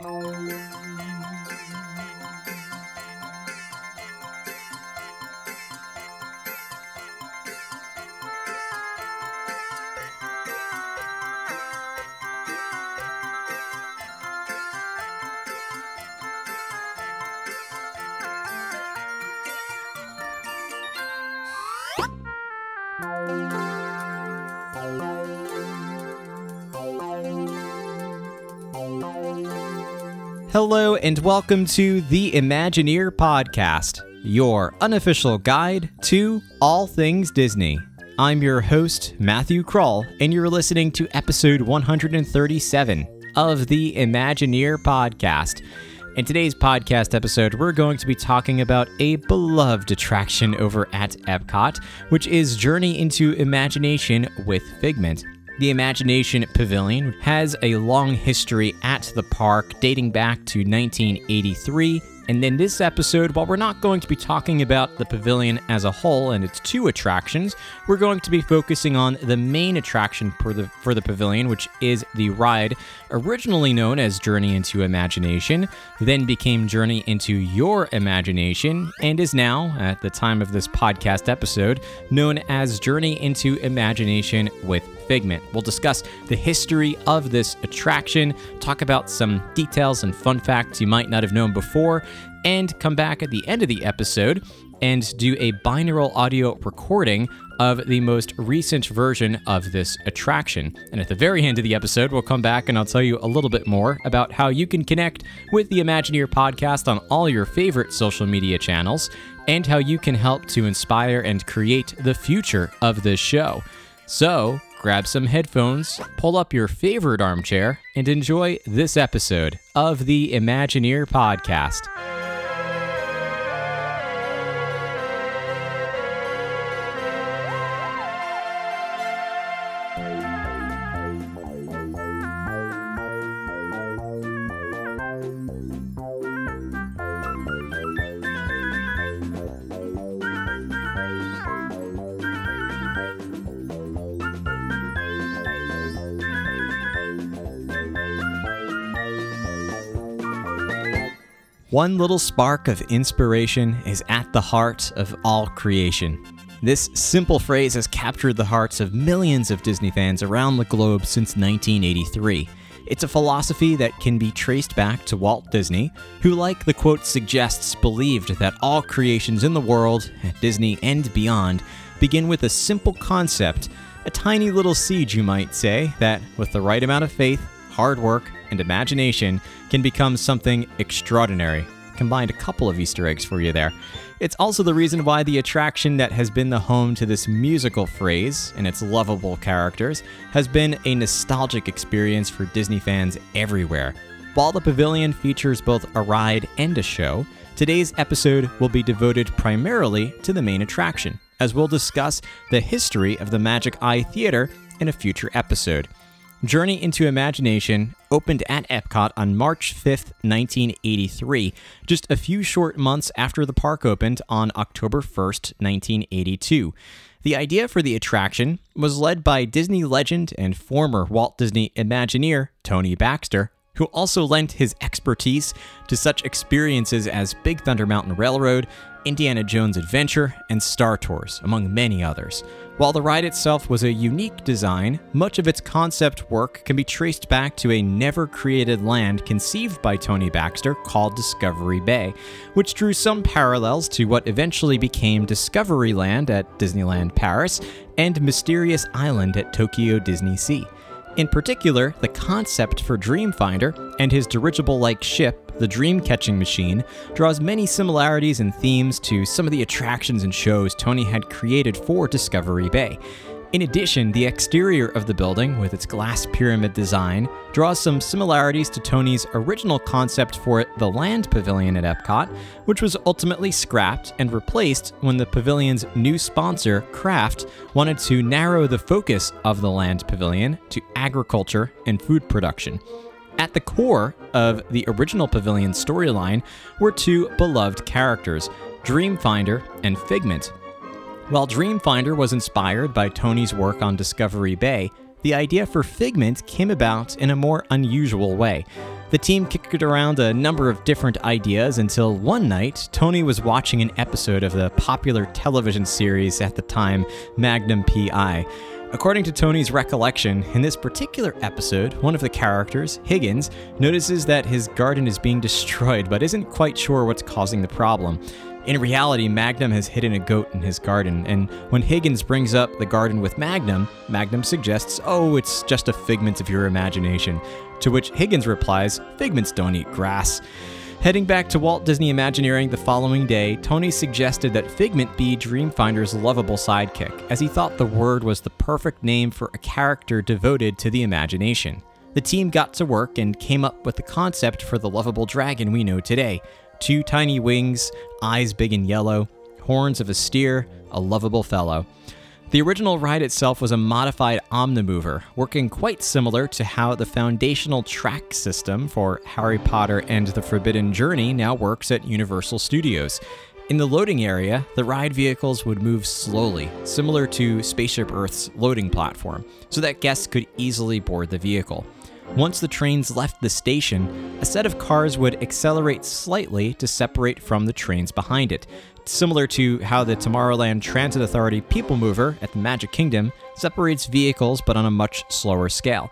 Música Hello, and welcome to the Imagineer Podcast, your unofficial guide to all things Disney. I'm your host, Matthew Krul, and you're listening to episode 137 of the Imagineer Podcast. In today's podcast episode, we're going to be talking about a beloved attraction over at Epcot, which is Journey into Imagination with Figment. The Imagination Pavilion has a long history at the park dating back to 1983 and in this episode, while we're not going to be talking about the pavilion as a whole and its two attractions, we're going to be focusing on the main attraction for the, for the pavilion, which is the ride originally known as Journey into Imagination, then became Journey into Your Imagination, and is now, at the time of this podcast episode, known as Journey into Imagination with Figment. We'll discuss the history of this attraction, talk about some details and fun facts you might not have known before, and come back at the end of the episode and do a binaural audio recording of the most recent version of this attraction. And at the very end of the episode, we'll come back and I'll tell you a little bit more about how you can connect with the Imagineer podcast on all your favorite social media channels and how you can help to inspire and create the future of this show. So, grab some headphones, pull up your favorite armchair, and enjoy this episode of the Imagineer podcast. One little spark of inspiration is at the heart of all creation. This simple phrase has captured the hearts of millions of Disney fans around the globe since 1983. It's a philosophy that can be traced back to Walt Disney, who, like the quote suggests, believed that all creations in the world, at Disney and beyond, begin with a simple concept, a tiny little seed, you might say, that, with the right amount of faith, hard work, and imagination can become something extraordinary. Combined a couple of Easter eggs for you there. It's also the reason why the attraction that has been the home to this musical phrase and its lovable characters has been a nostalgic experience for Disney fans everywhere. While the pavilion features both a ride and a show, today's episode will be devoted primarily to the main attraction, as we'll discuss the history of the Magic Eye Theater in a future episode. Journey into Imagination opened at Epcot on March 5th, 1983, just a few short months after the park opened on October 1st, 1982. The idea for the attraction was led by Disney legend and former Walt Disney Imagineer Tony Baxter, who also lent his expertise to such experiences as Big Thunder Mountain Railroad, Indiana Jones Adventure, and Star Tours, among many others. While the ride itself was a unique design, much of its concept work can be traced back to a never created land conceived by Tony Baxter called Discovery Bay, which drew some parallels to what eventually became Discovery Land at Disneyland Paris and Mysterious Island at Tokyo Disney Sea. In particular, the concept for Dreamfinder and his dirigible like ship the dream catching machine draws many similarities and themes to some of the attractions and shows Tony had created for Discovery Bay. In addition, the exterior of the building, with its glass pyramid design, draws some similarities to Tony's original concept for the Land Pavilion at Epcot, which was ultimately scrapped and replaced when the pavilion's new sponsor, Kraft, wanted to narrow the focus of the Land Pavilion to agriculture and food production. At the core of the original Pavilion storyline were two beloved characters, Dreamfinder and Figment. While Dreamfinder was inspired by Tony's work on Discovery Bay, the idea for Figment came about in a more unusual way. The team kicked around a number of different ideas until one night, Tony was watching an episode of the popular television series at the time, Magnum PI. According to Tony's recollection, in this particular episode, one of the characters, Higgins, notices that his garden is being destroyed but isn't quite sure what's causing the problem. In reality, Magnum has hidden a goat in his garden, and when Higgins brings up the garden with Magnum, Magnum suggests, oh, it's just a figment of your imagination. To which Higgins replies, figments don't eat grass. Heading back to Walt Disney Imagineering the following day, Tony suggested that Figment be Dreamfinder's lovable sidekick, as he thought the word was the perfect name for a character devoted to the imagination. The team got to work and came up with the concept for the lovable dragon we know today two tiny wings, eyes big and yellow, horns of a steer, a lovable fellow. The original ride itself was a modified Omnimover, working quite similar to how the foundational track system for Harry Potter and the Forbidden Journey now works at Universal Studios. In the loading area, the ride vehicles would move slowly, similar to Spaceship Earth's loading platform, so that guests could easily board the vehicle. Once the trains left the station, a set of cars would accelerate slightly to separate from the trains behind it, similar to how the Tomorrowland Transit Authority People Mover at the Magic Kingdom separates vehicles but on a much slower scale.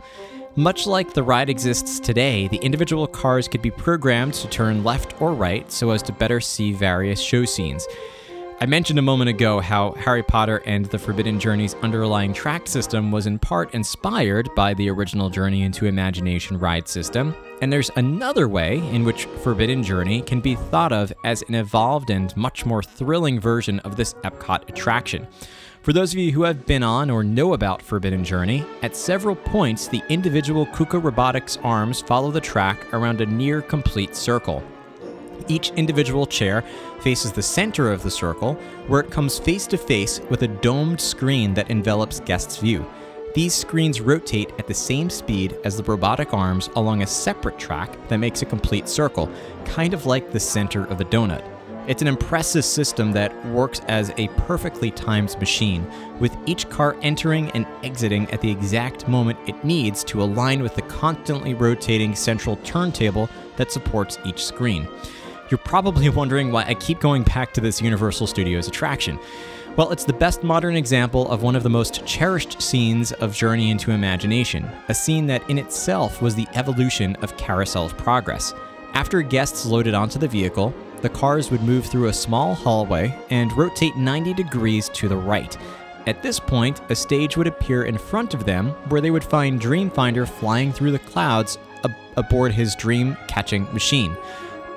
Much like the ride exists today, the individual cars could be programmed to turn left or right so as to better see various show scenes. I mentioned a moment ago how Harry Potter and the Forbidden Journey's underlying track system was in part inspired by the original Journey into Imagination ride system, and there's another way in which Forbidden Journey can be thought of as an evolved and much more thrilling version of this Epcot attraction. For those of you who have been on or know about Forbidden Journey, at several points the individual KUKA Robotics arms follow the track around a near complete circle. Each individual chair faces the center of the circle, where it comes face to face with a domed screen that envelops guests' view. These screens rotate at the same speed as the robotic arms along a separate track that makes a complete circle, kind of like the center of a donut. It's an impressive system that works as a perfectly timed machine, with each car entering and exiting at the exact moment it needs to align with the constantly rotating central turntable that supports each screen. You're probably wondering why I keep going back to this Universal Studios attraction. Well, it's the best modern example of one of the most cherished scenes of Journey into Imagination, a scene that in itself was the evolution of Carousel of Progress. After guests loaded onto the vehicle, the cars would move through a small hallway and rotate 90 degrees to the right. At this point, a stage would appear in front of them where they would find Dreamfinder flying through the clouds ab- aboard his dream catching machine.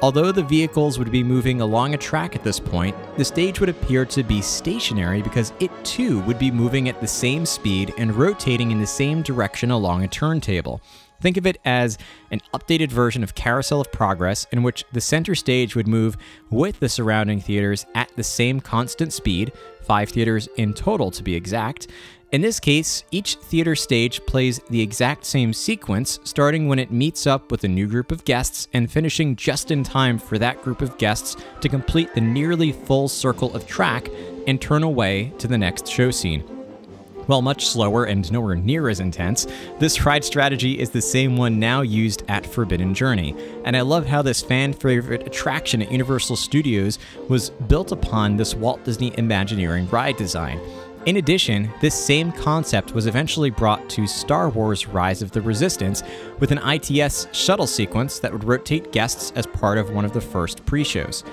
Although the vehicles would be moving along a track at this point, the stage would appear to be stationary because it too would be moving at the same speed and rotating in the same direction along a turntable. Think of it as an updated version of Carousel of Progress in which the center stage would move with the surrounding theaters at the same constant speed, five theaters in total to be exact, in this case, each theater stage plays the exact same sequence, starting when it meets up with a new group of guests and finishing just in time for that group of guests to complete the nearly full circle of track and turn away to the next show scene. While much slower and nowhere near as intense, this ride strategy is the same one now used at Forbidden Journey, and I love how this fan favorite attraction at Universal Studios was built upon this Walt Disney Imagineering ride design. In addition, this same concept was eventually brought to Star Wars Rise of the Resistance with an ITS shuttle sequence that would rotate guests as part of one of the first pre shows.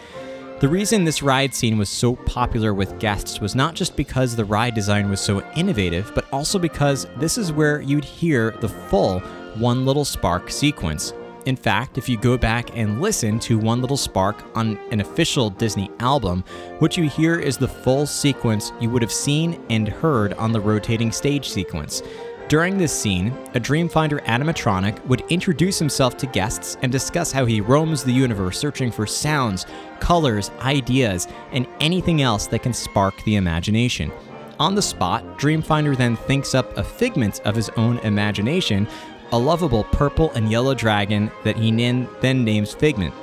The reason this ride scene was so popular with guests was not just because the ride design was so innovative, but also because this is where you'd hear the full One Little Spark sequence. In fact, if you go back and listen to One Little Spark on an official Disney album, what you hear is the full sequence you would have seen and heard on the rotating stage sequence. During this scene, a Dreamfinder animatronic would introduce himself to guests and discuss how he roams the universe searching for sounds, colors, ideas, and anything else that can spark the imagination. On the spot, Dreamfinder then thinks up a figment of his own imagination a lovable purple and yellow dragon that he then names Figment.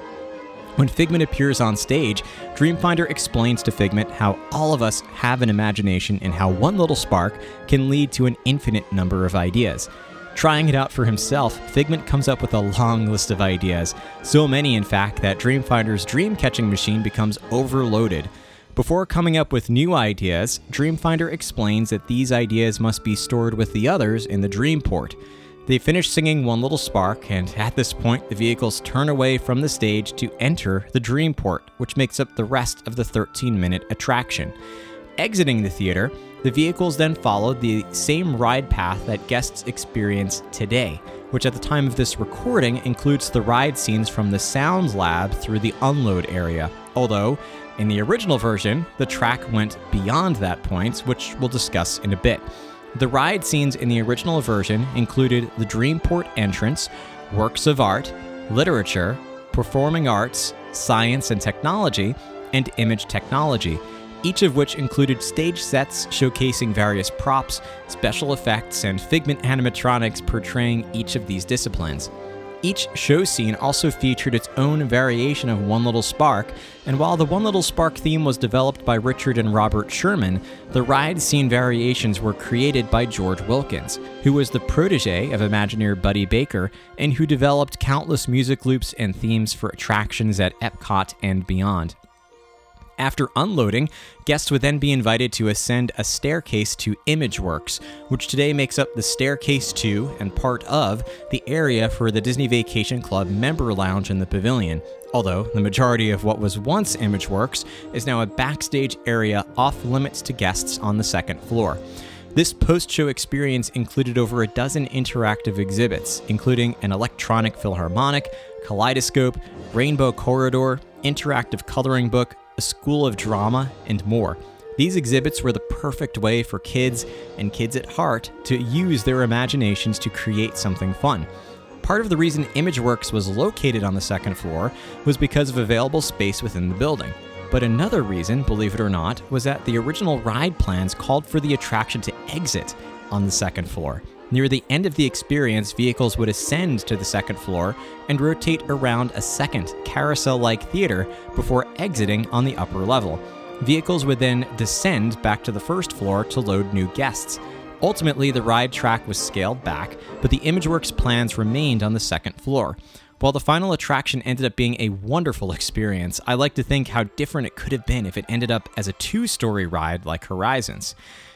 When Figment appears on stage, Dreamfinder explains to Figment how all of us have an imagination and how one little spark can lead to an infinite number of ideas. Trying it out for himself, Figment comes up with a long list of ideas, so many, in fact, that Dreamfinder's dream catching machine becomes overloaded. Before coming up with new ideas, Dreamfinder explains that these ideas must be stored with the others in the Dreamport. They finish singing One Little Spark, and at this point, the vehicles turn away from the stage to enter the Dreamport, which makes up the rest of the 13 minute attraction. Exiting the theater, the vehicles then follow the same ride path that guests experience today, which at the time of this recording includes the ride scenes from the Sounds Lab through the unload area. Although, in the original version, the track went beyond that point, which we'll discuss in a bit. The ride scenes in the original version included the Dreamport entrance, works of art, literature, performing arts, science and technology, and image technology, each of which included stage sets showcasing various props, special effects, and figment animatronics portraying each of these disciplines. Each show scene also featured its own variation of One Little Spark, and while the One Little Spark theme was developed by Richard and Robert Sherman, the ride scene variations were created by George Wilkins, who was the protege of Imagineer Buddy Baker and who developed countless music loops and themes for attractions at Epcot and beyond. After unloading, guests would then be invited to ascend a staircase to ImageWorks, which today makes up the staircase to and part of the area for the Disney Vacation Club member lounge in the pavilion. Although the majority of what was once ImageWorks is now a backstage area off limits to guests on the second floor. This post show experience included over a dozen interactive exhibits, including an electronic philharmonic, kaleidoscope, rainbow corridor, interactive coloring book, a school of drama, and more. These exhibits were the perfect way for kids and kids at heart to use their imaginations to create something fun. Part of the reason ImageWorks was located on the second floor was because of available space within the building. But another reason, believe it or not, was that the original ride plans called for the attraction to exit on the second floor. Near the end of the experience, vehicles would ascend to the second floor and rotate around a second carousel like theater before exiting on the upper level. Vehicles would then descend back to the first floor to load new guests. Ultimately, the ride track was scaled back, but the ImageWorks plans remained on the second floor. While the final attraction ended up being a wonderful experience, I like to think how different it could have been if it ended up as a two story ride like Horizons.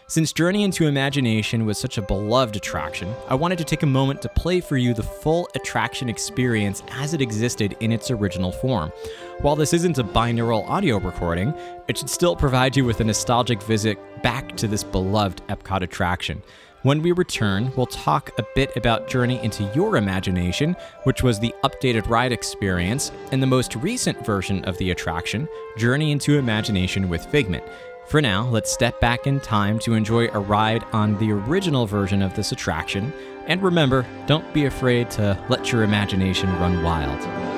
Since Journey into Imagination was such a beloved attraction, I wanted to take a moment to play for you the full attraction experience as it existed in its original form. While this isn't a binaural audio recording, it should still provide you with a nostalgic visit back to this beloved Epcot attraction. When we return, we'll talk a bit about Journey into Your Imagination, which was the updated ride experience, and the most recent version of the attraction, Journey into Imagination with Figment. For now, let's step back in time to enjoy a ride on the original version of this attraction. And remember, don't be afraid to let your imagination run wild.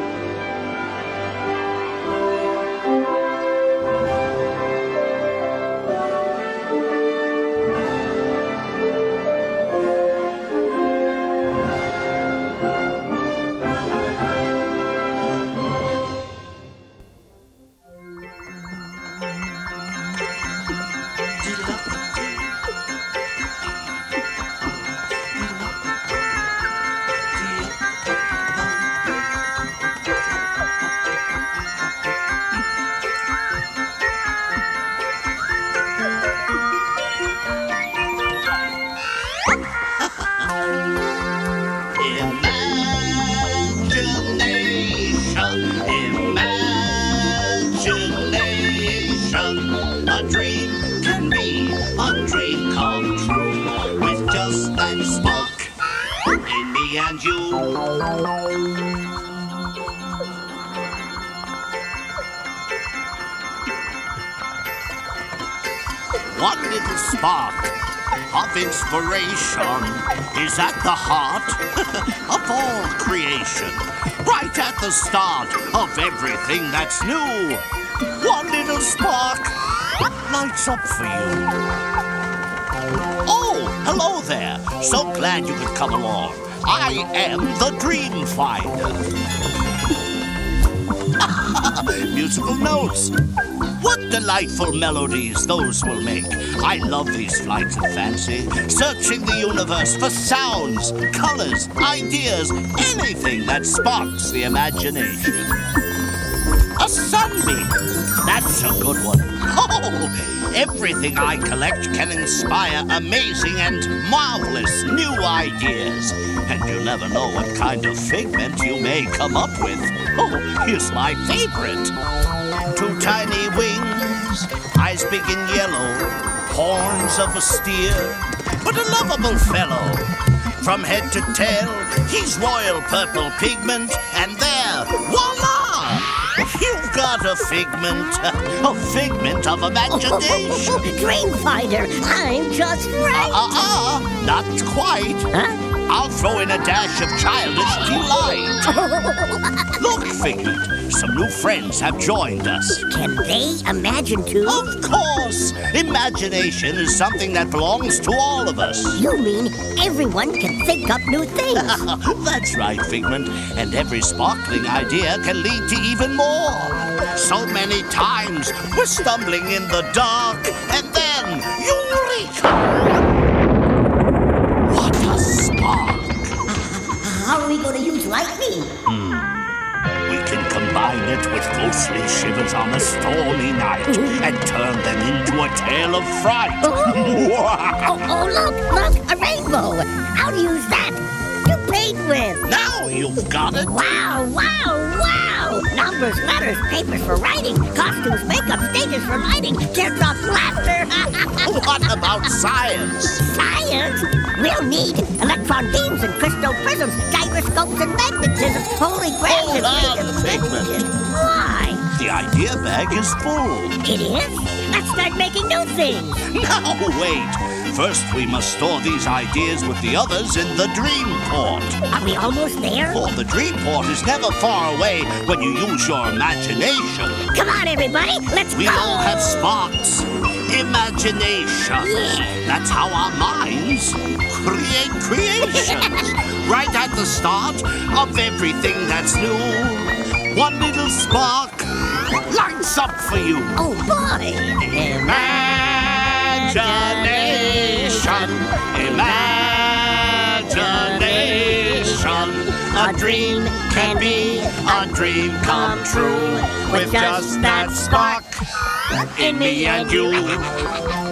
Of inspiration is at the heart of all creation. Right at the start of everything that's new. One little spark lights up for you. Oh, hello there. So glad you could come along. I am the Dream Finder. musical notes. What delightful melodies those will make. I love these flights of fancy, searching the universe for sounds, colors, ideas, anything that sparks the imagination. A sunbeam. That's a good one. Oh, everything I collect can inspire amazing and marvelous new ideas. And you never know what kind of figment you may come up with. Oh, here's my favorite. Two tiny wings, eyes big and yellow, horns of a steer, but a lovable fellow. From head to tail, he's royal purple pigment, and there, voila! You've got a figment, a figment of imagination. Dreamfinder, I'm just right. Uh uh, not quite. Huh? I'll throw in a dash of childish delight. Look, Figment, some new friends have joined us. Can they imagine too? Of course! Imagination is something that belongs to all of us. You mean everyone can think up new things? That's right, Figment. And every sparkling idea can lead to even more. So many times we're stumbling in the dark, and then you Eureka! We going to use lightning? We can combine it with ghostly shivers on a stormy night and turn them into a tale of fright. Oh, oh, look, look, a rainbow. I'll use that to paint with. now you've got it. Wow, wow, wow! Numbers, letters, papers for writing, costumes, makeup, stages for lighting, teardrops, laughter. What about science? Science? We'll need electron beams and crystal prisms, gyroscopes and magnetism, holy grails and... Hold on. Why? The idea bag is full. It is? Let's start making new things. No, wait. First, we must store these ideas with the others in the dream port. Are we almost there? For the dream port is never far away when you use your imagination. Come on, everybody, let's We go! all have sparks. Imagination. Yeah. That's how our minds create creations. right at the start of everything that's new. One little spark lights up for you. Oh, boy! Imagination. Imagination. A dream can be a dream come true with just that spark in me and you.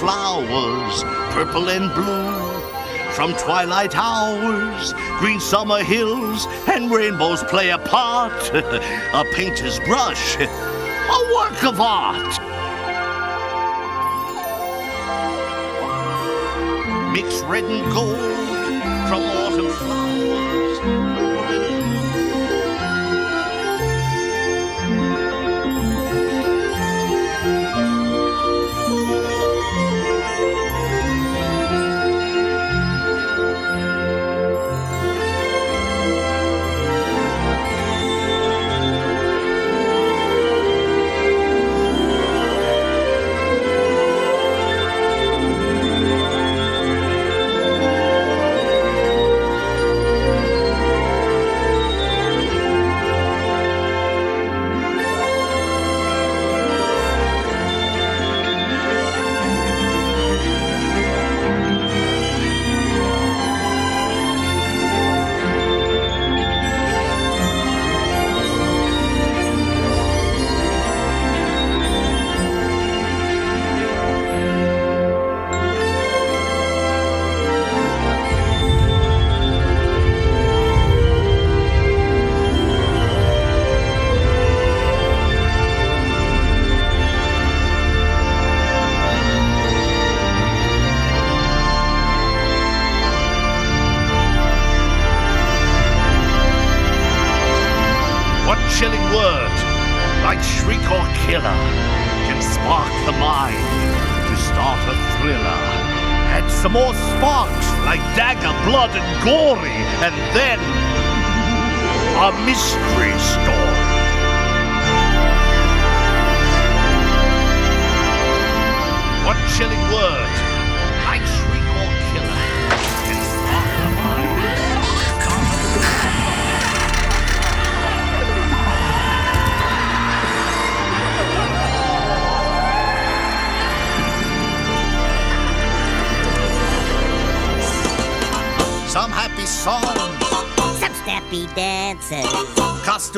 Flowers, purple and blue. From twilight hours, green summer hills, and rainbows play a part. a painter's brush, a work of art. Mix red and gold from autumn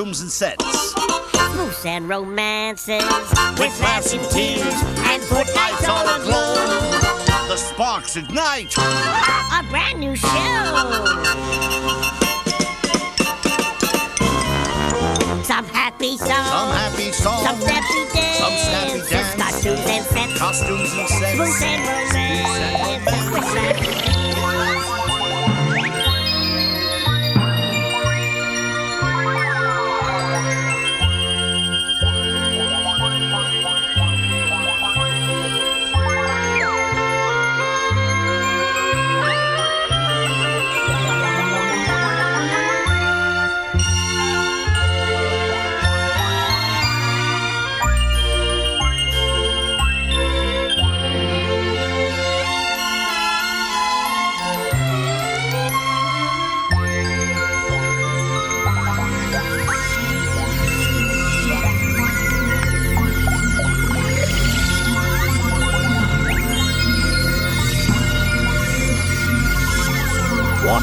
costumes and sets, moose and romances, with flashing tears and footlights all aglow. The sparks ignite. a brand new show. Some happy songs, Some happy songs, some snappy dances, Some snappy dance. costumes and sets, costumes and sets. moose and romances, with flashing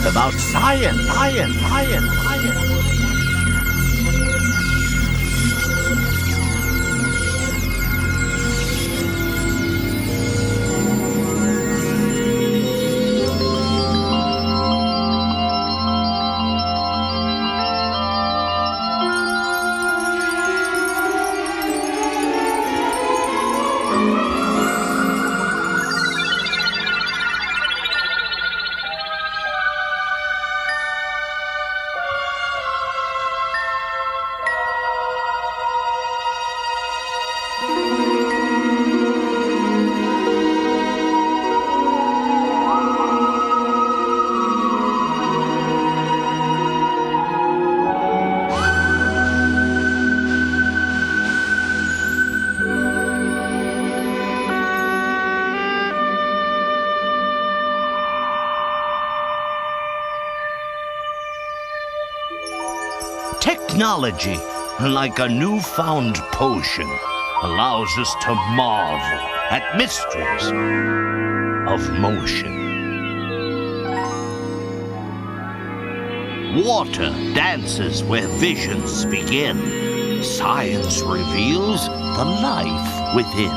about science? Science, science. Technology, like a newfound potion, allows us to marvel at mysteries of motion. Water dances where visions begin. Science reveals the life within.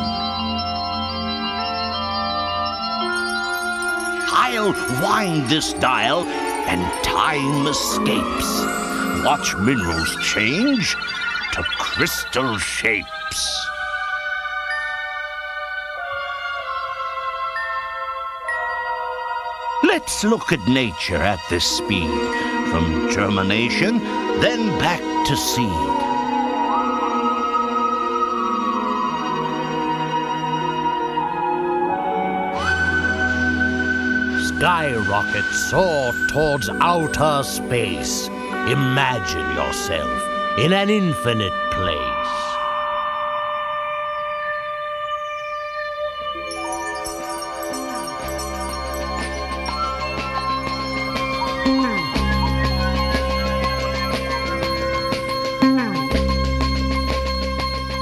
I'll wind this dial and time escapes. Watch minerals change to crystal shapes. Let's look at nature at this speed, from germination, then back to seed. Skyrockets soar towards outer space. Imagine yourself in an infinite place.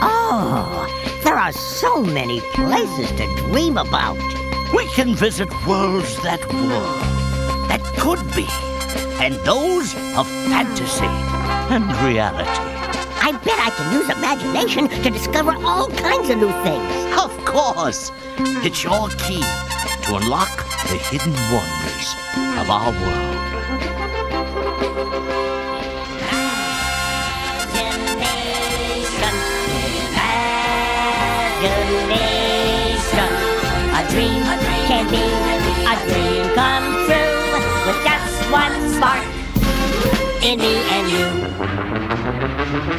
Oh, there are so many places to dream about. We can visit worlds that were, that could be, and those of fantasy and reality. I bet I can use imagination to discover all kinds of new things. Of course, it's your key to unlock the hidden wonders of our world. Imagination. A dream can be a dream come true spark. in me and you.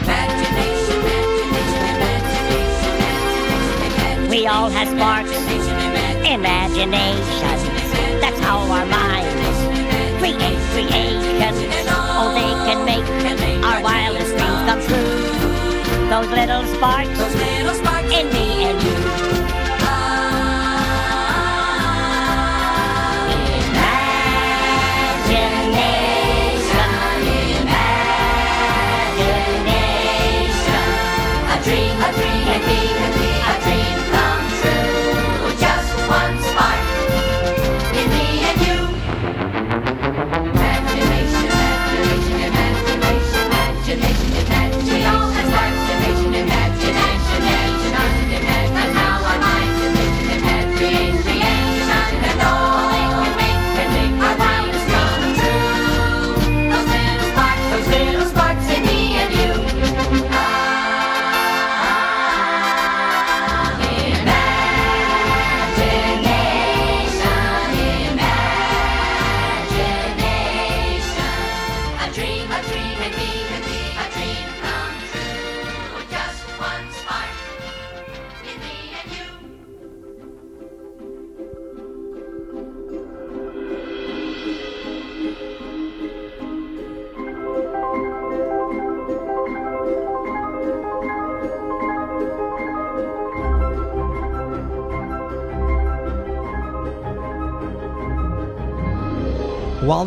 Imagination, imagination, imagination, We all have sparks, imagination. That's how our minds create creation. Oh, they can make our wildest dreams come true. Those little sparks Those little sparks in me and you.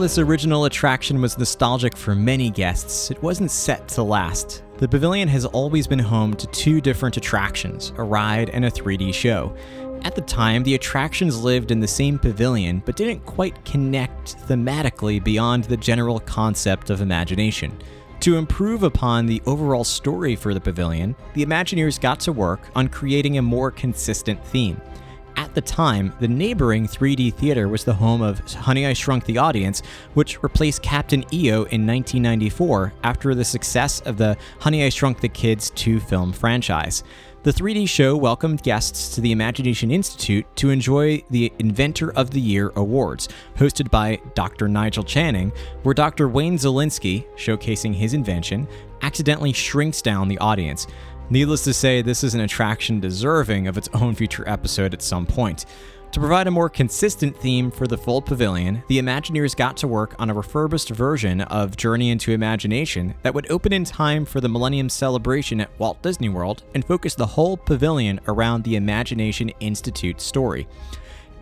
This original attraction was nostalgic for many guests, it wasn't set to last. The pavilion has always been home to two different attractions a ride and a 3D show. At the time, the attractions lived in the same pavilion but didn't quite connect thematically beyond the general concept of imagination. To improve upon the overall story for the pavilion, the Imagineers got to work on creating a more consistent theme. At the time, the neighboring 3D theater was the home of Honey I Shrunk the Audience, which replaced Captain EO in 1994 after the success of the Honey I Shrunk the Kids 2 film franchise. The 3D show welcomed guests to the Imagination Institute to enjoy the Inventor of the Year awards, hosted by Dr. Nigel Channing, where Dr. Wayne Szalinski, showcasing his invention, accidentally shrinks down the audience. Needless to say, this is an attraction deserving of its own future episode at some point. To provide a more consistent theme for the full pavilion, the Imagineers got to work on a refurbished version of Journey into Imagination that would open in time for the Millennium Celebration at Walt Disney World and focus the whole pavilion around the Imagination Institute story.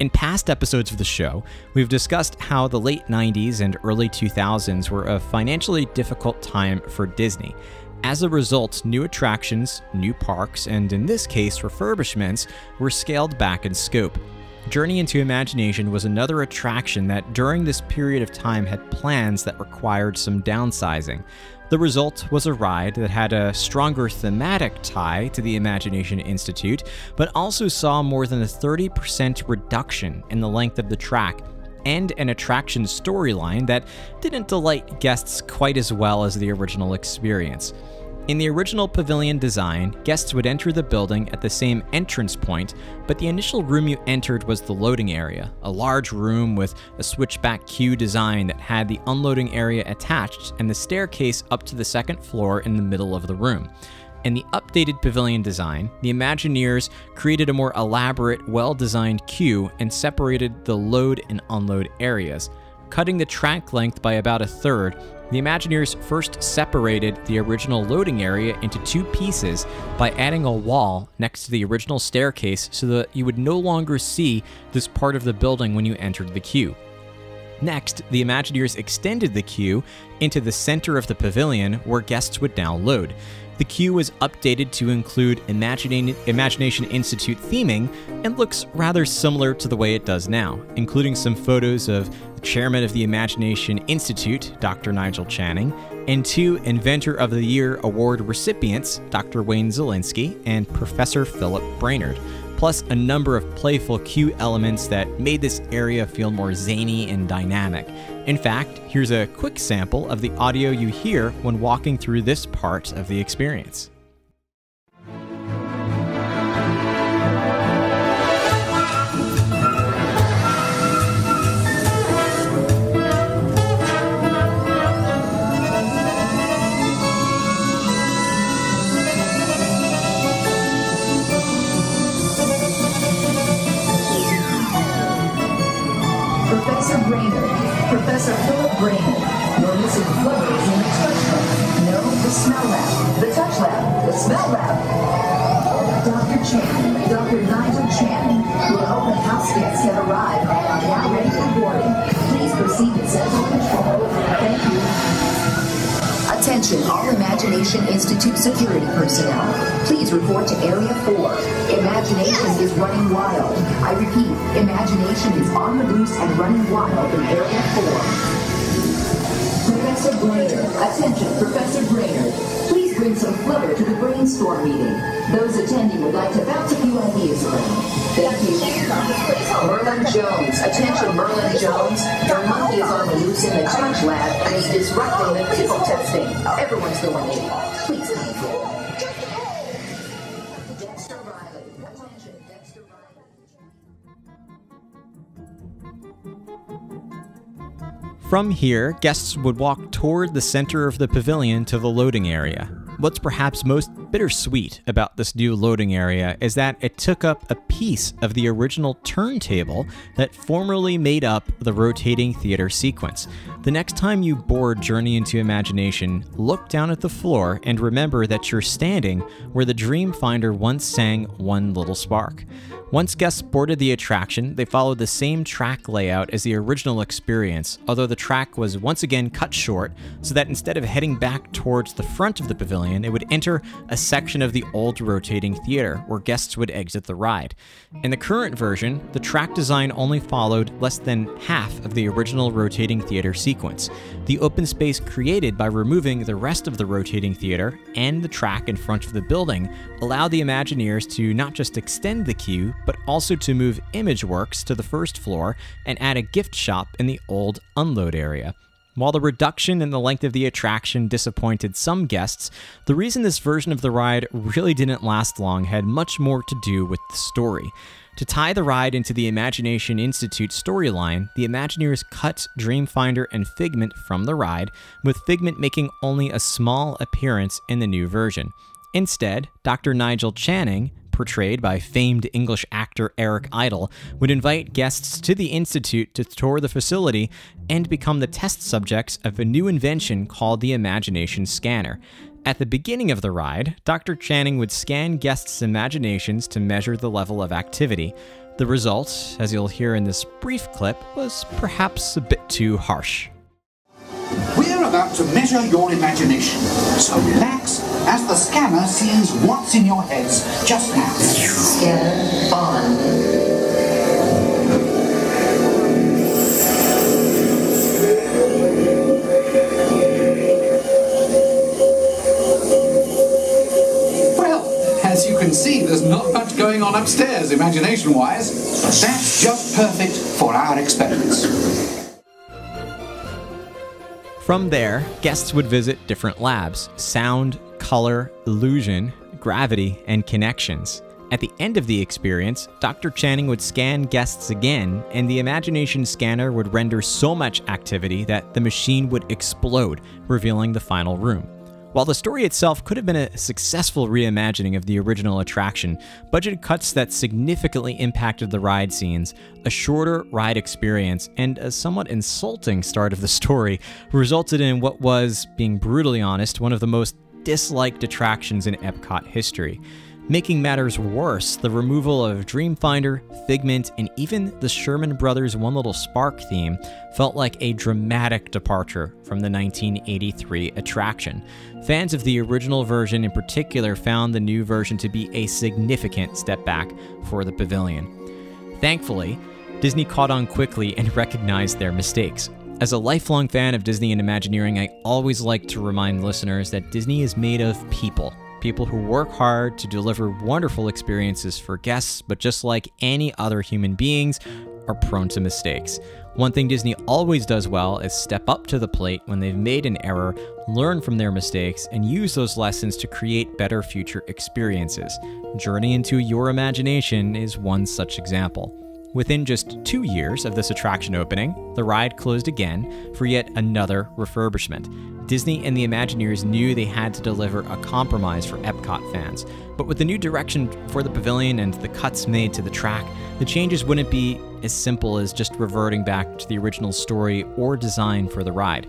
In past episodes of the show, we've discussed how the late 90s and early 2000s were a financially difficult time for Disney. As a result, new attractions, new parks, and in this case, refurbishments, were scaled back in scope. Journey into Imagination was another attraction that during this period of time had plans that required some downsizing. The result was a ride that had a stronger thematic tie to the Imagination Institute, but also saw more than a 30% reduction in the length of the track and an attraction storyline that didn't delight guests quite as well as the original experience. In the original pavilion design, guests would enter the building at the same entrance point, but the initial room you entered was the loading area, a large room with a switchback queue design that had the unloading area attached and the staircase up to the second floor in the middle of the room. In the updated pavilion design, the Imagineers created a more elaborate, well designed queue and separated the load and unload areas. Cutting the track length by about a third, the Imagineers first separated the original loading area into two pieces by adding a wall next to the original staircase so that you would no longer see this part of the building when you entered the queue. Next, the Imagineers extended the queue into the center of the pavilion where guests would now load. The queue was updated to include Imagina- Imagination Institute theming and looks rather similar to the way it does now, including some photos of the chairman of the Imagination Institute, Dr. Nigel Channing, and two Inventor of the Year award recipients, Dr. Wayne Szalinski and Professor Philip Brainard plus a number of playful queue elements that made this area feel more zany and dynamic. In fact, here's a quick sample of the audio you hear when walking through this part of the experience. Professor Brainard Professor Philip Brainard. Your missing is in the touch lab. No, the smell lab. The touch lab. The smell lab. Dr. Channing. Dr. Nigel Channing. Your open house guests have arrived and are now ready for boarding. Please proceed to central Attention, all Imagination Institute security personnel. Please report to Area 4. Imagination is running wild. I repeat, Imagination is on the loose and running wild in Area 4. Professor Brainard, attention, Professor Brainard. To the brainstorm meeting. Those attending would like to bounce a few ideas around. Thank you. Merlin Jones, attention, Merlin Jones. Your monkey is on the loose in the touch lab and is disrupting the physical testing. Everyone's going in. Please come forward. From here, guests would walk toward the center of the pavilion to the loading area. What's perhaps most bittersweet about this new loading area is that it took up a piece of the original turntable that formerly made up the rotating theater sequence. The next time you board Journey into Imagination, look down at the floor and remember that you're standing where the Dreamfinder once sang One Little Spark. Once guests boarded the attraction, they followed the same track layout as the original experience, although the track was once again cut short so that instead of heading back towards the front of the pavilion, it would enter a section of the old rotating theater where guests would exit the ride. In the current version, the track design only followed less than half of the original rotating theater sequence. The open space created by removing the rest of the rotating theater and the track in front of the building allowed the Imagineers to not just extend the queue, but also to move ImageWorks to the first floor and add a gift shop in the old unload area. While the reduction in the length of the attraction disappointed some guests, the reason this version of the ride really didn't last long had much more to do with the story. To tie the ride into the Imagination Institute storyline, the Imagineers cut Dreamfinder and Figment from the ride, with Figment making only a small appearance in the new version. Instead, Dr. Nigel Channing, portrayed by famed English actor Eric Idle, would invite guests to the Institute to tour the facility and become the test subjects of a new invention called the Imagination Scanner. At the beginning of the ride, Dr. Channing would scan guests' imaginations to measure the level of activity. The result, as you'll hear in this brief clip, was perhaps a bit too harsh. We're about to measure your imagination. So relax as the scanner sees what's in your heads just now. Scanner on. Well, as you can see, there's not much going on upstairs, imagination wise. But that's just perfect for our experiments. From there, guests would visit different labs sound, color, illusion, gravity, and connections. At the end of the experience, Dr. Channing would scan guests again, and the imagination scanner would render so much activity that the machine would explode, revealing the final room. While the story itself could have been a successful reimagining of the original attraction, budget cuts that significantly impacted the ride scenes, a shorter ride experience, and a somewhat insulting start of the story resulted in what was, being brutally honest, one of the most disliked attractions in Epcot history. Making matters worse, the removal of Dreamfinder, Figment, and even the Sherman Brothers One Little Spark theme felt like a dramatic departure from the 1983 attraction. Fans of the original version in particular found the new version to be a significant step back for the pavilion. Thankfully, Disney caught on quickly and recognized their mistakes. As a lifelong fan of Disney and Imagineering, I always like to remind listeners that Disney is made of people. People who work hard to deliver wonderful experiences for guests, but just like any other human beings, are prone to mistakes. One thing Disney always does well is step up to the plate when they've made an error, learn from their mistakes, and use those lessons to create better future experiences. Journey into Your Imagination is one such example. Within just two years of this attraction opening, the ride closed again for yet another refurbishment. Disney and the Imagineers knew they had to deliver a compromise for Epcot fans, but with the new direction for the pavilion and the cuts made to the track, the changes wouldn't be as simple as just reverting back to the original story or design for the ride.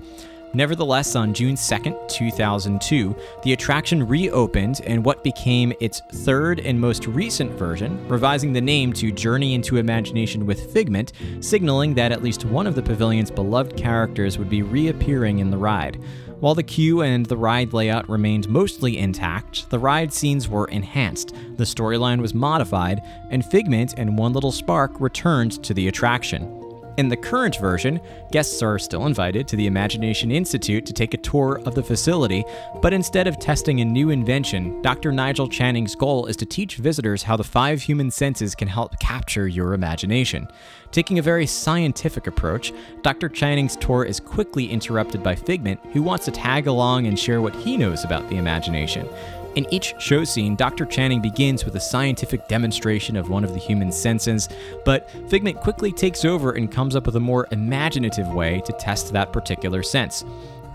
Nevertheless, on June 2nd, 2002, the attraction reopened in what became its third and most recent version, revising the name to Journey into Imagination with Figment, signaling that at least one of the pavilion's beloved characters would be reappearing in the ride. While the queue and the ride layout remained mostly intact, the ride scenes were enhanced, the storyline was modified, and Figment and One Little Spark returned to the attraction. In the current version, guests are still invited to the Imagination Institute to take a tour of the facility, but instead of testing a new invention, Dr. Nigel Channing's goal is to teach visitors how the five human senses can help capture your imagination. Taking a very scientific approach, Dr. Channing's tour is quickly interrupted by Figment, who wants to tag along and share what he knows about the imagination. In each show scene, Dr. Channing begins with a scientific demonstration of one of the human senses, but Figment quickly takes over and comes up with a more imaginative way to test that particular sense.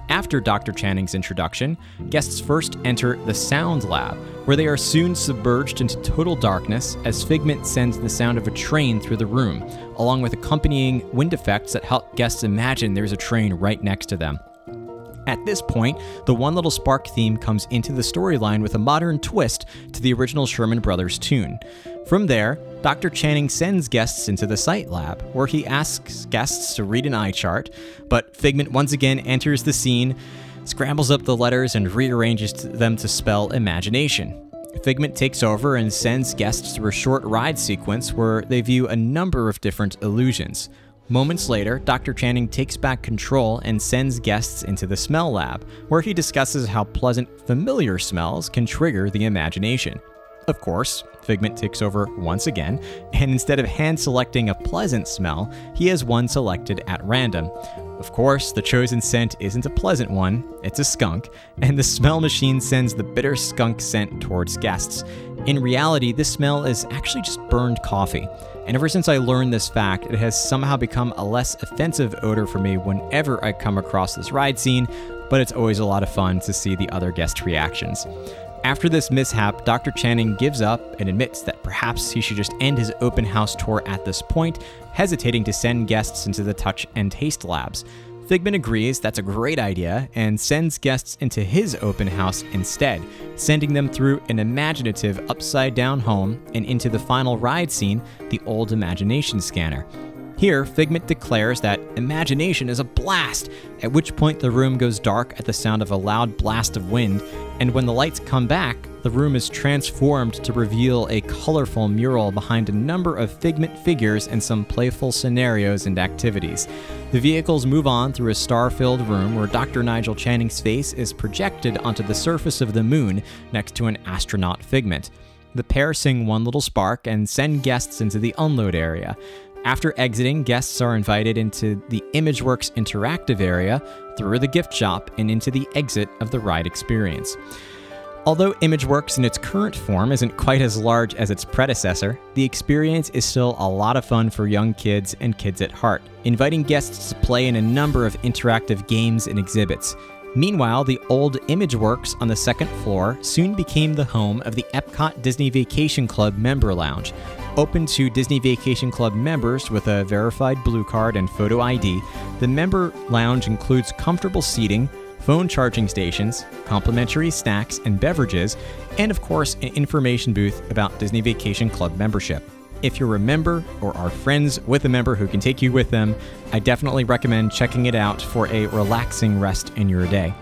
After Dr. Channing's introduction, guests first enter the Sound Lab, where they are soon submerged into total darkness as Figment sends the sound of a train through the room, along with accompanying wind effects that help guests imagine there's a train right next to them. At this point, the One Little Spark theme comes into the storyline with a modern twist to the original Sherman Brothers tune. From there, Dr. Channing sends guests into the Sight Lab, where he asks guests to read an eye chart, but Figment once again enters the scene, scrambles up the letters, and rearranges them to spell imagination. Figment takes over and sends guests through a short ride sequence where they view a number of different illusions. Moments later, Dr. Channing takes back control and sends guests into the smell lab, where he discusses how pleasant, familiar smells can trigger the imagination. Of course, Figment takes over once again, and instead of hand selecting a pleasant smell, he has one selected at random. Of course, the chosen scent isn't a pleasant one, it's a skunk, and the smell machine sends the bitter skunk scent towards guests. In reality, this smell is actually just burned coffee. And ever since I learned this fact, it has somehow become a less offensive odor for me whenever I come across this ride scene, but it's always a lot of fun to see the other guest reactions. After this mishap, Dr. Channing gives up and admits that perhaps he should just end his open house tour at this point, hesitating to send guests into the touch and taste labs. Figment agrees that's a great idea and sends guests into his open house instead, sending them through an imaginative upside down home and into the final ride scene, the old imagination scanner. Here, Figment declares that imagination is a blast, at which point the room goes dark at the sound of a loud blast of wind, and when the lights come back, the room is transformed to reveal a colorful mural behind a number of Figment figures and some playful scenarios and activities. The vehicles move on through a star filled room where Dr. Nigel Channing's face is projected onto the surface of the moon next to an astronaut Figment. The pair sing One Little Spark and send guests into the unload area. After exiting, guests are invited into the ImageWorks interactive area, through the gift shop, and into the exit of the ride experience. Although ImageWorks in its current form isn't quite as large as its predecessor, the experience is still a lot of fun for young kids and kids at heart, inviting guests to play in a number of interactive games and exhibits. Meanwhile, the old ImageWorks on the second floor soon became the home of the Epcot Disney Vacation Club member lounge. Open to Disney Vacation Club members with a verified blue card and photo ID, the member lounge includes comfortable seating, phone charging stations, complimentary snacks and beverages, and of course, an information booth about Disney Vacation Club membership. If you're a member or are friends with a member who can take you with them, I definitely recommend checking it out for a relaxing rest in your day.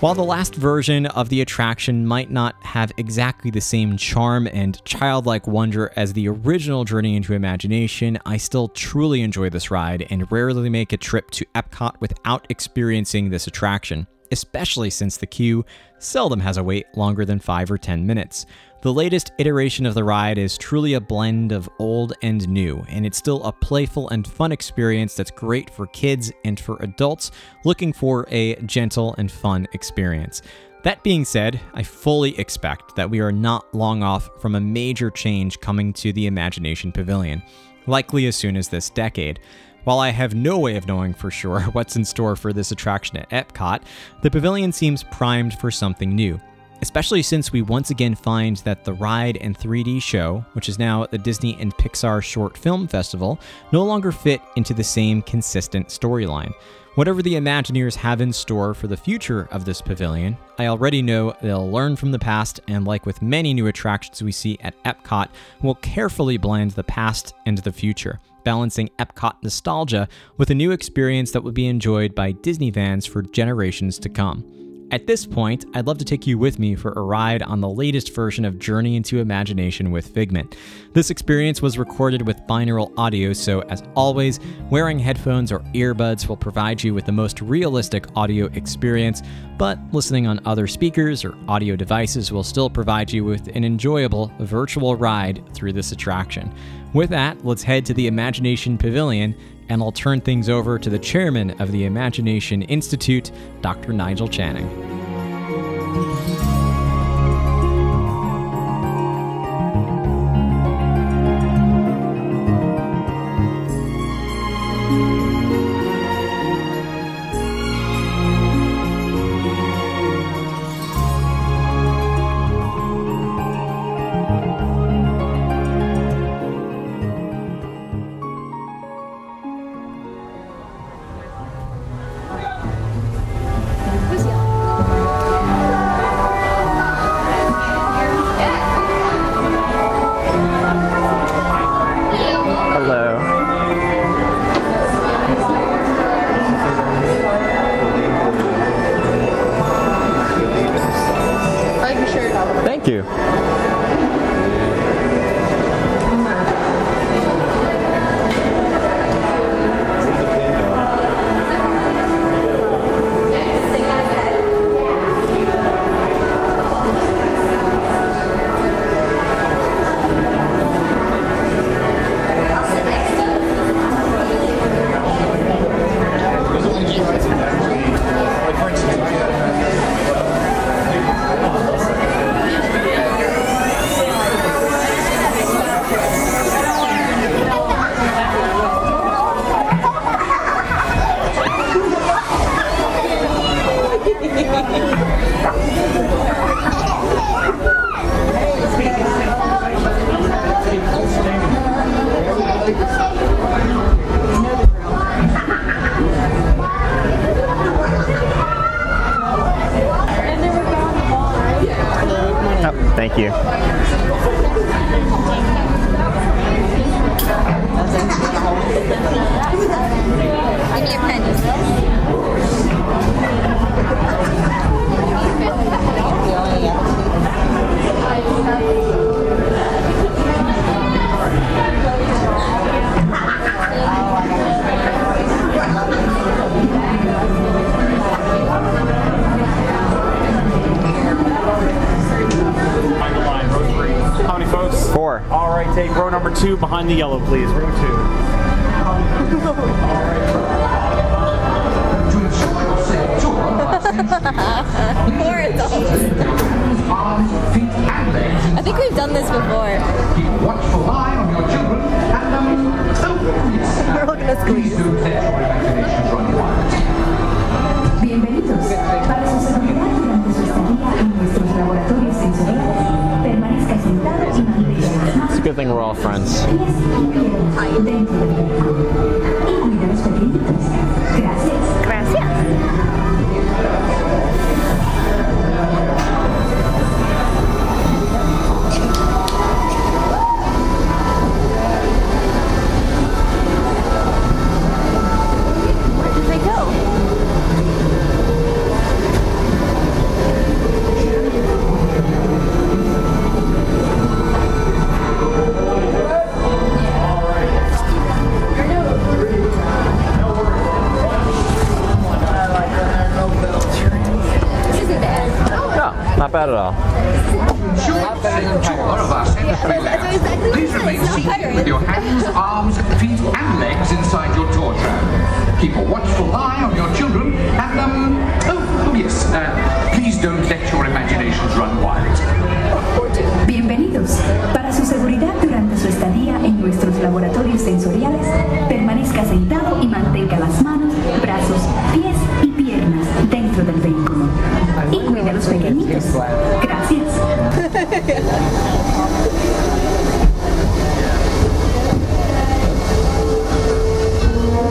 While the last version of the attraction might not have exactly the same charm and childlike wonder as the original Journey into Imagination, I still truly enjoy this ride and rarely make a trip to Epcot without experiencing this attraction, especially since the queue seldom has a wait longer than 5 or 10 minutes. The latest iteration of the ride is truly a blend of old and new, and it's still a playful and fun experience that's great for kids and for adults looking for a gentle and fun experience. That being said, I fully expect that we are not long off from a major change coming to the Imagination Pavilion, likely as soon as this decade. While I have no way of knowing for sure what's in store for this attraction at Epcot, the pavilion seems primed for something new. Especially since we once again find that the ride and 3D show, which is now at the Disney and Pixar Short Film Festival, no longer fit into the same consistent storyline. Whatever the Imagineers have in store for the future of this pavilion, I already know they'll learn from the past and, like with many new attractions we see at Epcot, will carefully blend the past and the future, balancing Epcot nostalgia with a new experience that will be enjoyed by Disney fans for generations to come. At this point, I'd love to take you with me for a ride on the latest version of Journey into Imagination with Figment. This experience was recorded with binaural audio, so as always, wearing headphones or earbuds will provide you with the most realistic audio experience, but listening on other speakers or audio devices will still provide you with an enjoyable virtual ride through this attraction. With that, let's head to the Imagination Pavilion and I'll turn things over to the chairman of the Imagination Institute, Dr. Nigel Channing. Oh, thank you. Pennies. How many folks? Four. All right, take row number two behind the yellow, please. Row two. To ensure your safe tour of our sensory Four adults. arms, feet, and legs I think we've done this before. Keep watchful eye on your children and um. We're all gonna Please squeeze. don't your imaginations run wild. Bienvenidos. Good thing we're all friends. pies y at all. Please remain seated with your hands, arms, feet, and legs inside your tram. Keep a watchful eye on your children and, um, oh, oh yes, uh, please don't let your imaginations run wild.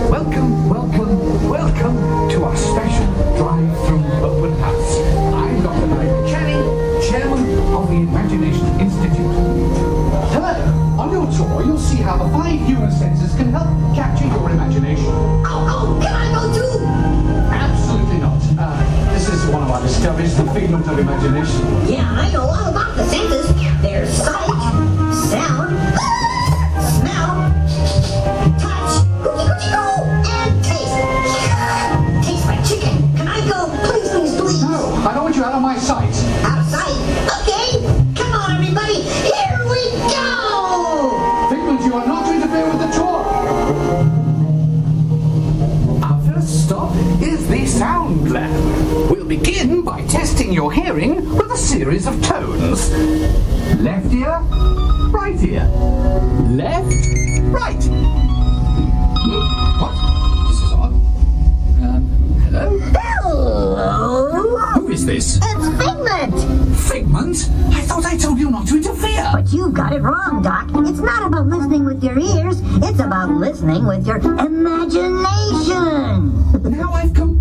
welcome, welcome, welcome to our special drive-through open house. I'm Dr. Brian Channing, chairman of the Imagination Institute. Hello. On your tour, you'll see how the five human senses can help the of imagination. Yeah, I know all about the senses. There's sight, series of tones. Left ear, right ear. Left, right. What? This is odd. Um, hello? Hello? Who is this? It's Figment! Figment? I thought I told you not to interfere. But you've got it wrong, Doc. It's not about listening with your ears, it's about listening with your imagination. now I've come.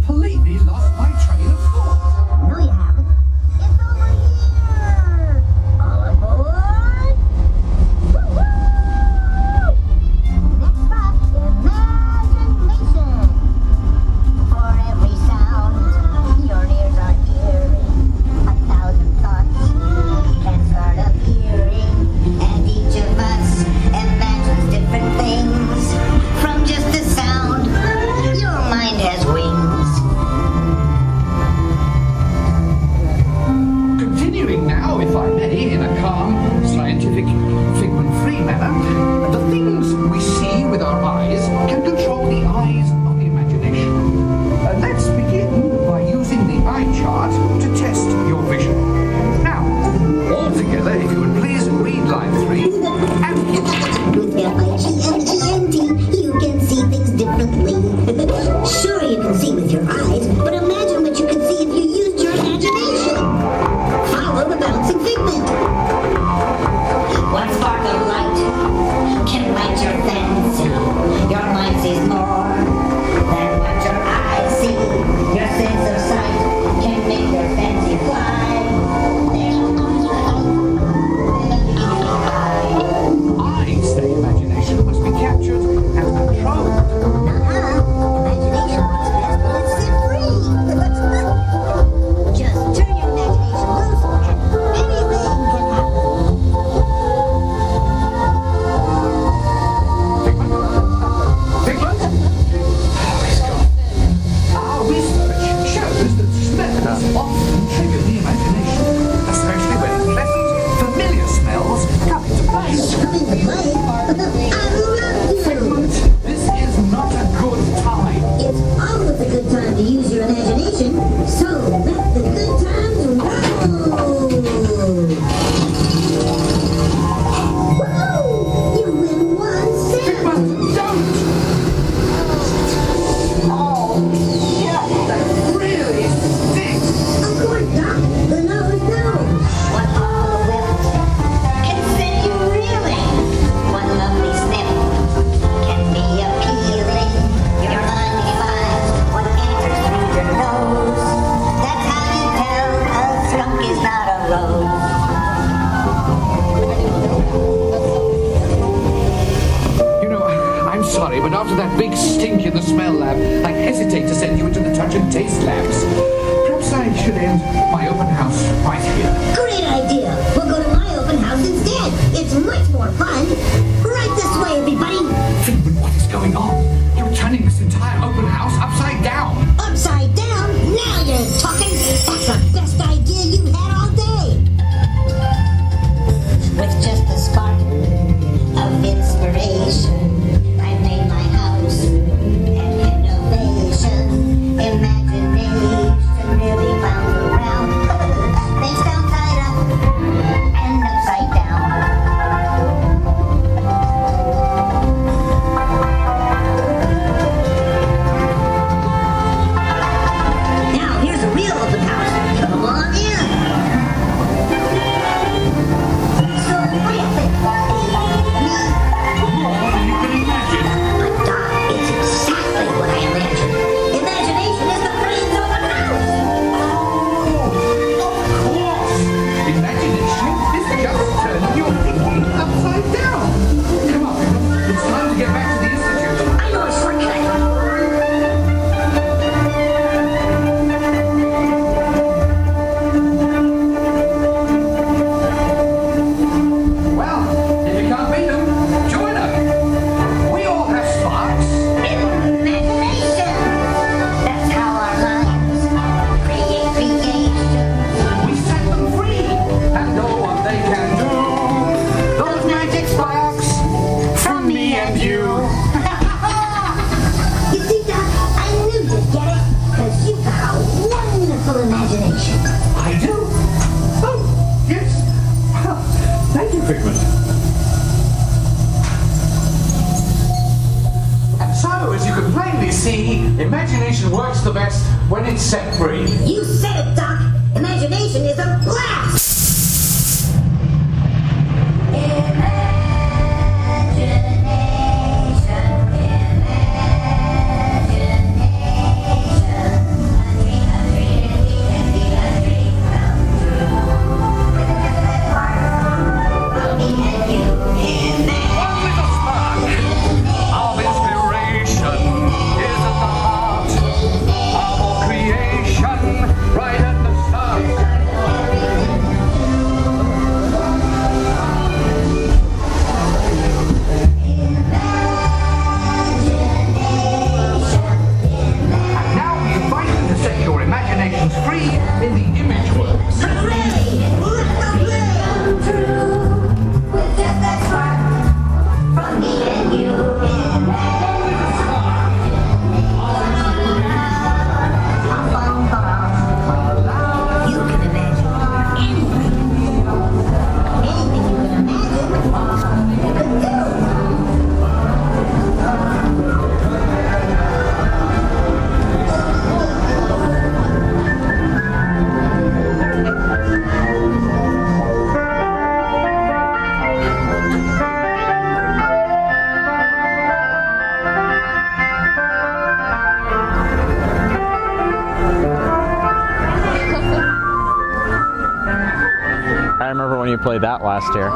Last year.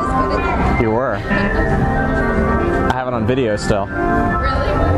You were. I have it on video still. Really?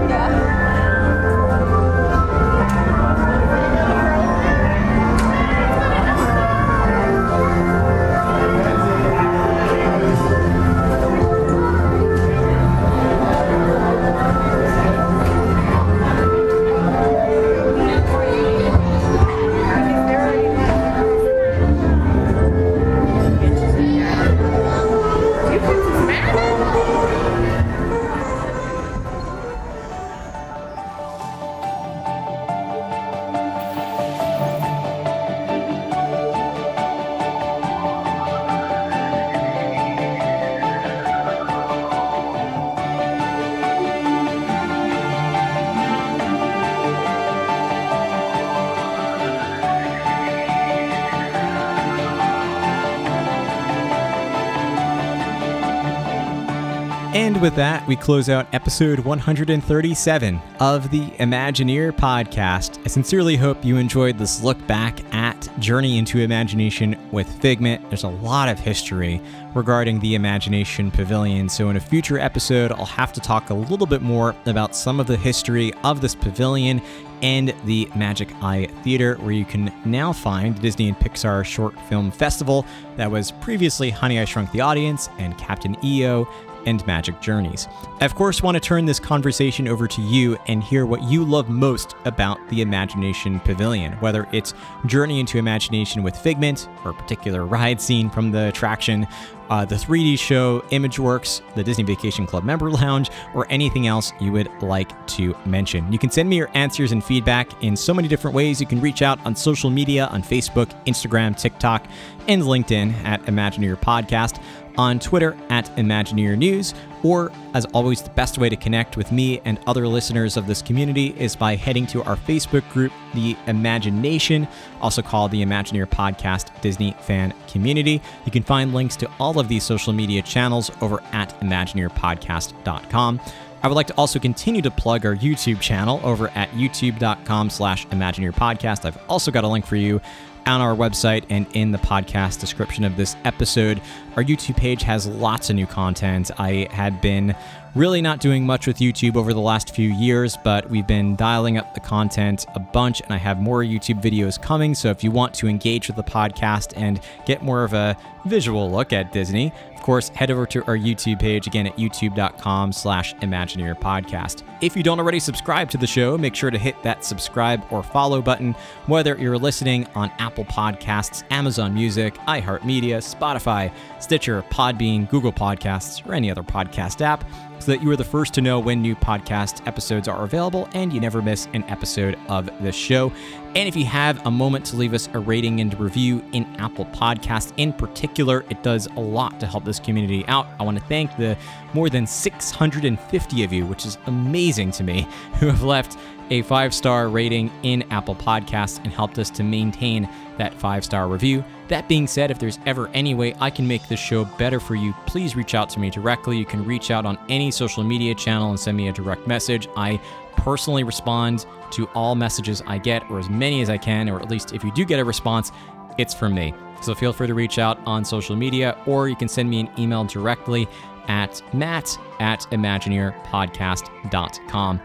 With that, we close out episode 137 of the Imagineer podcast. I sincerely hope you enjoyed this look back at Journey into Imagination with Figment. There's a lot of history regarding the Imagination Pavilion, so in a future episode, I'll have to talk a little bit more about some of the history of this pavilion and the Magic Eye Theater, where you can now find the Disney and Pixar Short Film Festival that was previously Honey I Shrunk the Audience and Captain EO and Magic Journeys. I, of course, want to turn this conversation over to you and hear what you love most about the Imagination Pavilion, whether it's Journey into Imagination with Figment, or a particular ride scene from the attraction, uh, the 3D show, ImageWorks, the Disney Vacation Club Member Lounge, or anything else you would like to mention. You can send me your answers and feedback in so many different ways. You can reach out on social media on Facebook, Instagram, TikTok, and LinkedIn at Imagineer Podcast on Twitter at Imagineer News, or as always, the best way to connect with me and other listeners of this community is by heading to our Facebook group, The Imagination, also called the Imagineer Podcast Disney Fan Community. You can find links to all of these social media channels over at ImagineerPodcast.com. I would like to also continue to plug our YouTube channel over at youtube.com slash imagineerpodcast. I've also got a link for you on our website and in the podcast description of this episode. Our YouTube page has lots of new content. I had been really not doing much with YouTube over the last few years, but we've been dialing up the content a bunch, and I have more YouTube videos coming. So if you want to engage with the podcast and get more of a visual look at Disney, of course, head over to our YouTube page again at youtube.com slash Imagineer Podcast. If you don't already subscribe to the show, make sure to hit that subscribe or follow button, whether you're listening on Apple Podcasts, Amazon Music, iHeartMedia, Spotify, Stitcher, Podbean, Google Podcasts, or any other podcast app so that you are the first to know when new podcast episodes are available and you never miss an episode of the show. And if you have a moment to leave us a rating and review in Apple Podcasts in particular, it does a lot to help this community out. I want to thank the more than 650 of you, which is amazing to me, who have left a five star rating in Apple Podcasts and helped us to maintain that five star review. That being said, if there's ever any way I can make this show better for you, please reach out to me directly. You can reach out on any social media channel and send me a direct message. I personally respond to all messages I get, or as many as I can, or at least if you do get a response, it's from me. So feel free to reach out on social media, or you can send me an email directly at matt at imagineerpodcast.com.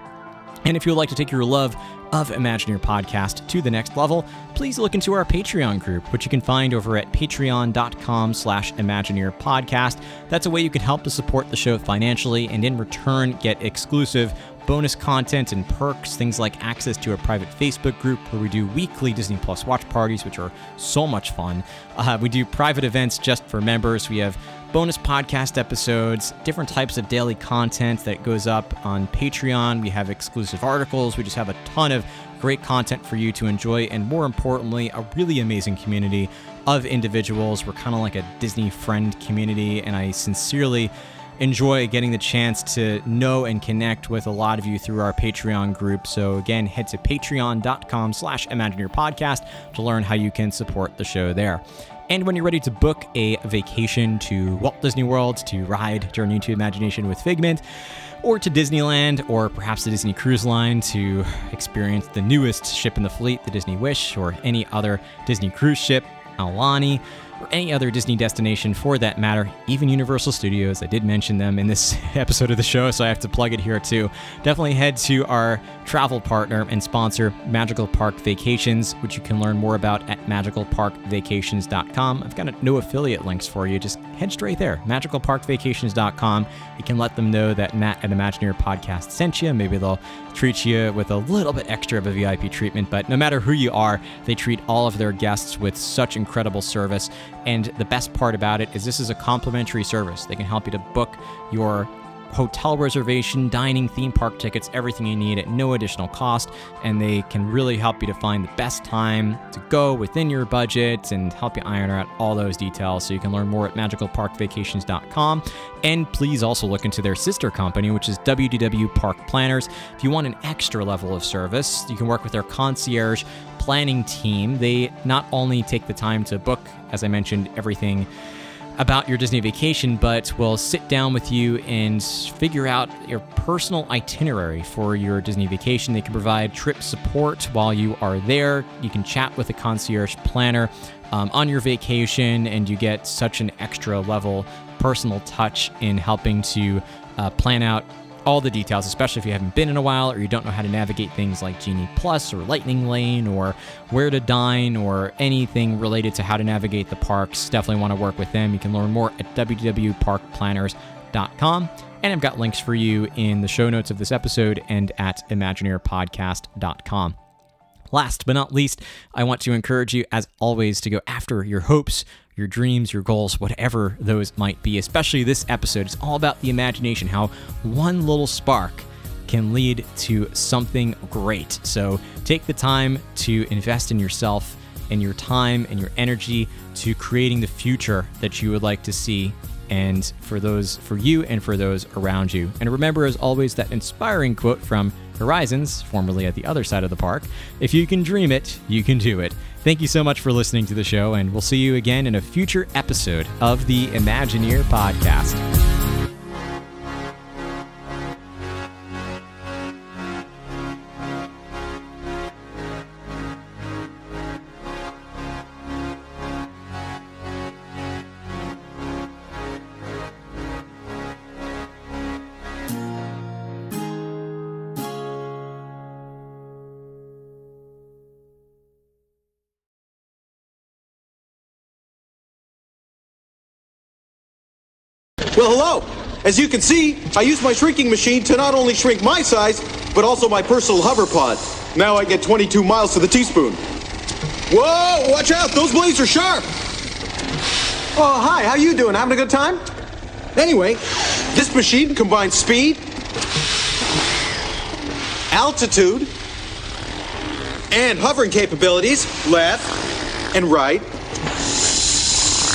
And if you would like to take your love of Imagineer Podcast to the next level, please look into our Patreon group, which you can find over at patreon.com slash Imagineer Podcast. That's a way you can help to support the show financially and in return get exclusive bonus content and perks, things like access to a private Facebook group where we do weekly Disney Plus watch parties, which are so much fun. Uh, we do private events just for members. We have bonus podcast episodes, different types of daily content that goes up on Patreon. We have exclusive articles. We just have a ton of great content for you to enjoy, and more importantly, a really amazing community of individuals. We're kind of like a Disney friend community, and I sincerely enjoy getting the chance to know and connect with a lot of you through our Patreon group. So again, head to patreon.com slash Imagineer Podcast to learn how you can support the show there. And when you're ready to book a vacation to Walt Disney World to ride Journey into Imagination with Figment, or to Disneyland, or perhaps the Disney Cruise Line to experience the newest ship in the fleet, the Disney Wish, or any other Disney cruise ship, Aulani, or any other Disney destination for that matter, even Universal Studios. I did mention them in this episode of the show, so I have to plug it here too. Definitely head to our travel partner and sponsor, Magical Park Vacations, which you can learn more about at magicalparkvacations.com. I've got no affiliate links for you. Just head straight there, magicalparkvacations.com. You can let them know that Matt at Imagineer Podcast sent you. Maybe they'll treat you with a little bit extra of a VIP treatment, but no matter who you are, they treat all of their guests with such incredible service. And the best part about it is this is a complimentary service. They can help you to book your hotel reservation, dining, theme park tickets, everything you need at no additional cost. And they can really help you to find the best time to go within your budget and help you iron out all those details. So you can learn more at magicalparkvacations.com. And please also look into their sister company, which is WDW Park Planners. If you want an extra level of service, you can work with their concierge planning team. They not only take the time to book, as I mentioned, everything about your Disney vacation, but will sit down with you and figure out your personal itinerary for your Disney vacation. They can provide trip support while you are there. You can chat with a concierge planner um, on your vacation, and you get such an extra level personal touch in helping to uh, plan out all the details, especially if you haven't been in a while or you don't know how to navigate things like Genie Plus or Lightning Lane or where to dine or anything related to how to navigate the parks. Definitely want to work with them. You can learn more at www.parkplanners.com. And I've got links for you in the show notes of this episode and at imagineerpodcast.com. Last but not least, I want to encourage you, as always, to go after your hopes, your dreams, your goals, whatever those might be. Especially this episode, it's all about the imagination, how one little spark can lead to something great. So take the time to invest in yourself and your time and your energy to creating the future that you would like to see and for those for you and for those around you. And remember as always that inspiring quote from Horizons, formerly at the other side of the park, if you can dream it, you can do it. Thank you so much for listening to the show and we'll see you again in a future episode of the Imagineer podcast. As you can see, I use my shrinking machine to not only shrink my size, but also my personal hover pod. Now I get 22 miles to the teaspoon. Whoa, watch out, those blades are sharp. Oh, hi, how you doing? Having a good time? Anyway, this machine combines speed, altitude, and hovering capabilities, left and right,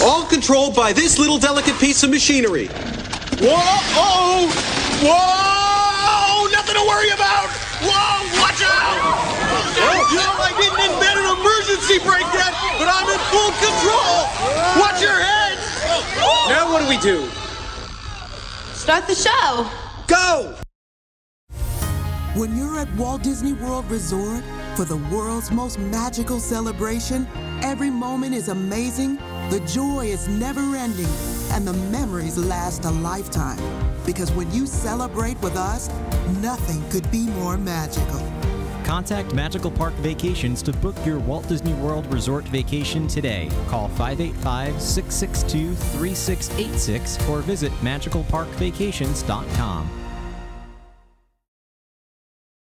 all controlled by this little delicate piece of machinery. Whoa! Oh! Whoa! Nothing to worry about! Whoa! Watch out! Oh, you know, I didn't invent an emergency brake yet, but I'm in full control! Watch your head! Now what do we do? Start the show! Go! When you're at Walt Disney World Resort for the world's most magical celebration, every moment is amazing the joy is never ending, and the memories last a lifetime. Because when you celebrate with us, nothing could be more magical. Contact Magical Park Vacations to book your Walt Disney World Resort vacation today. Call 585 662 3686 or visit magicalparkvacations.com.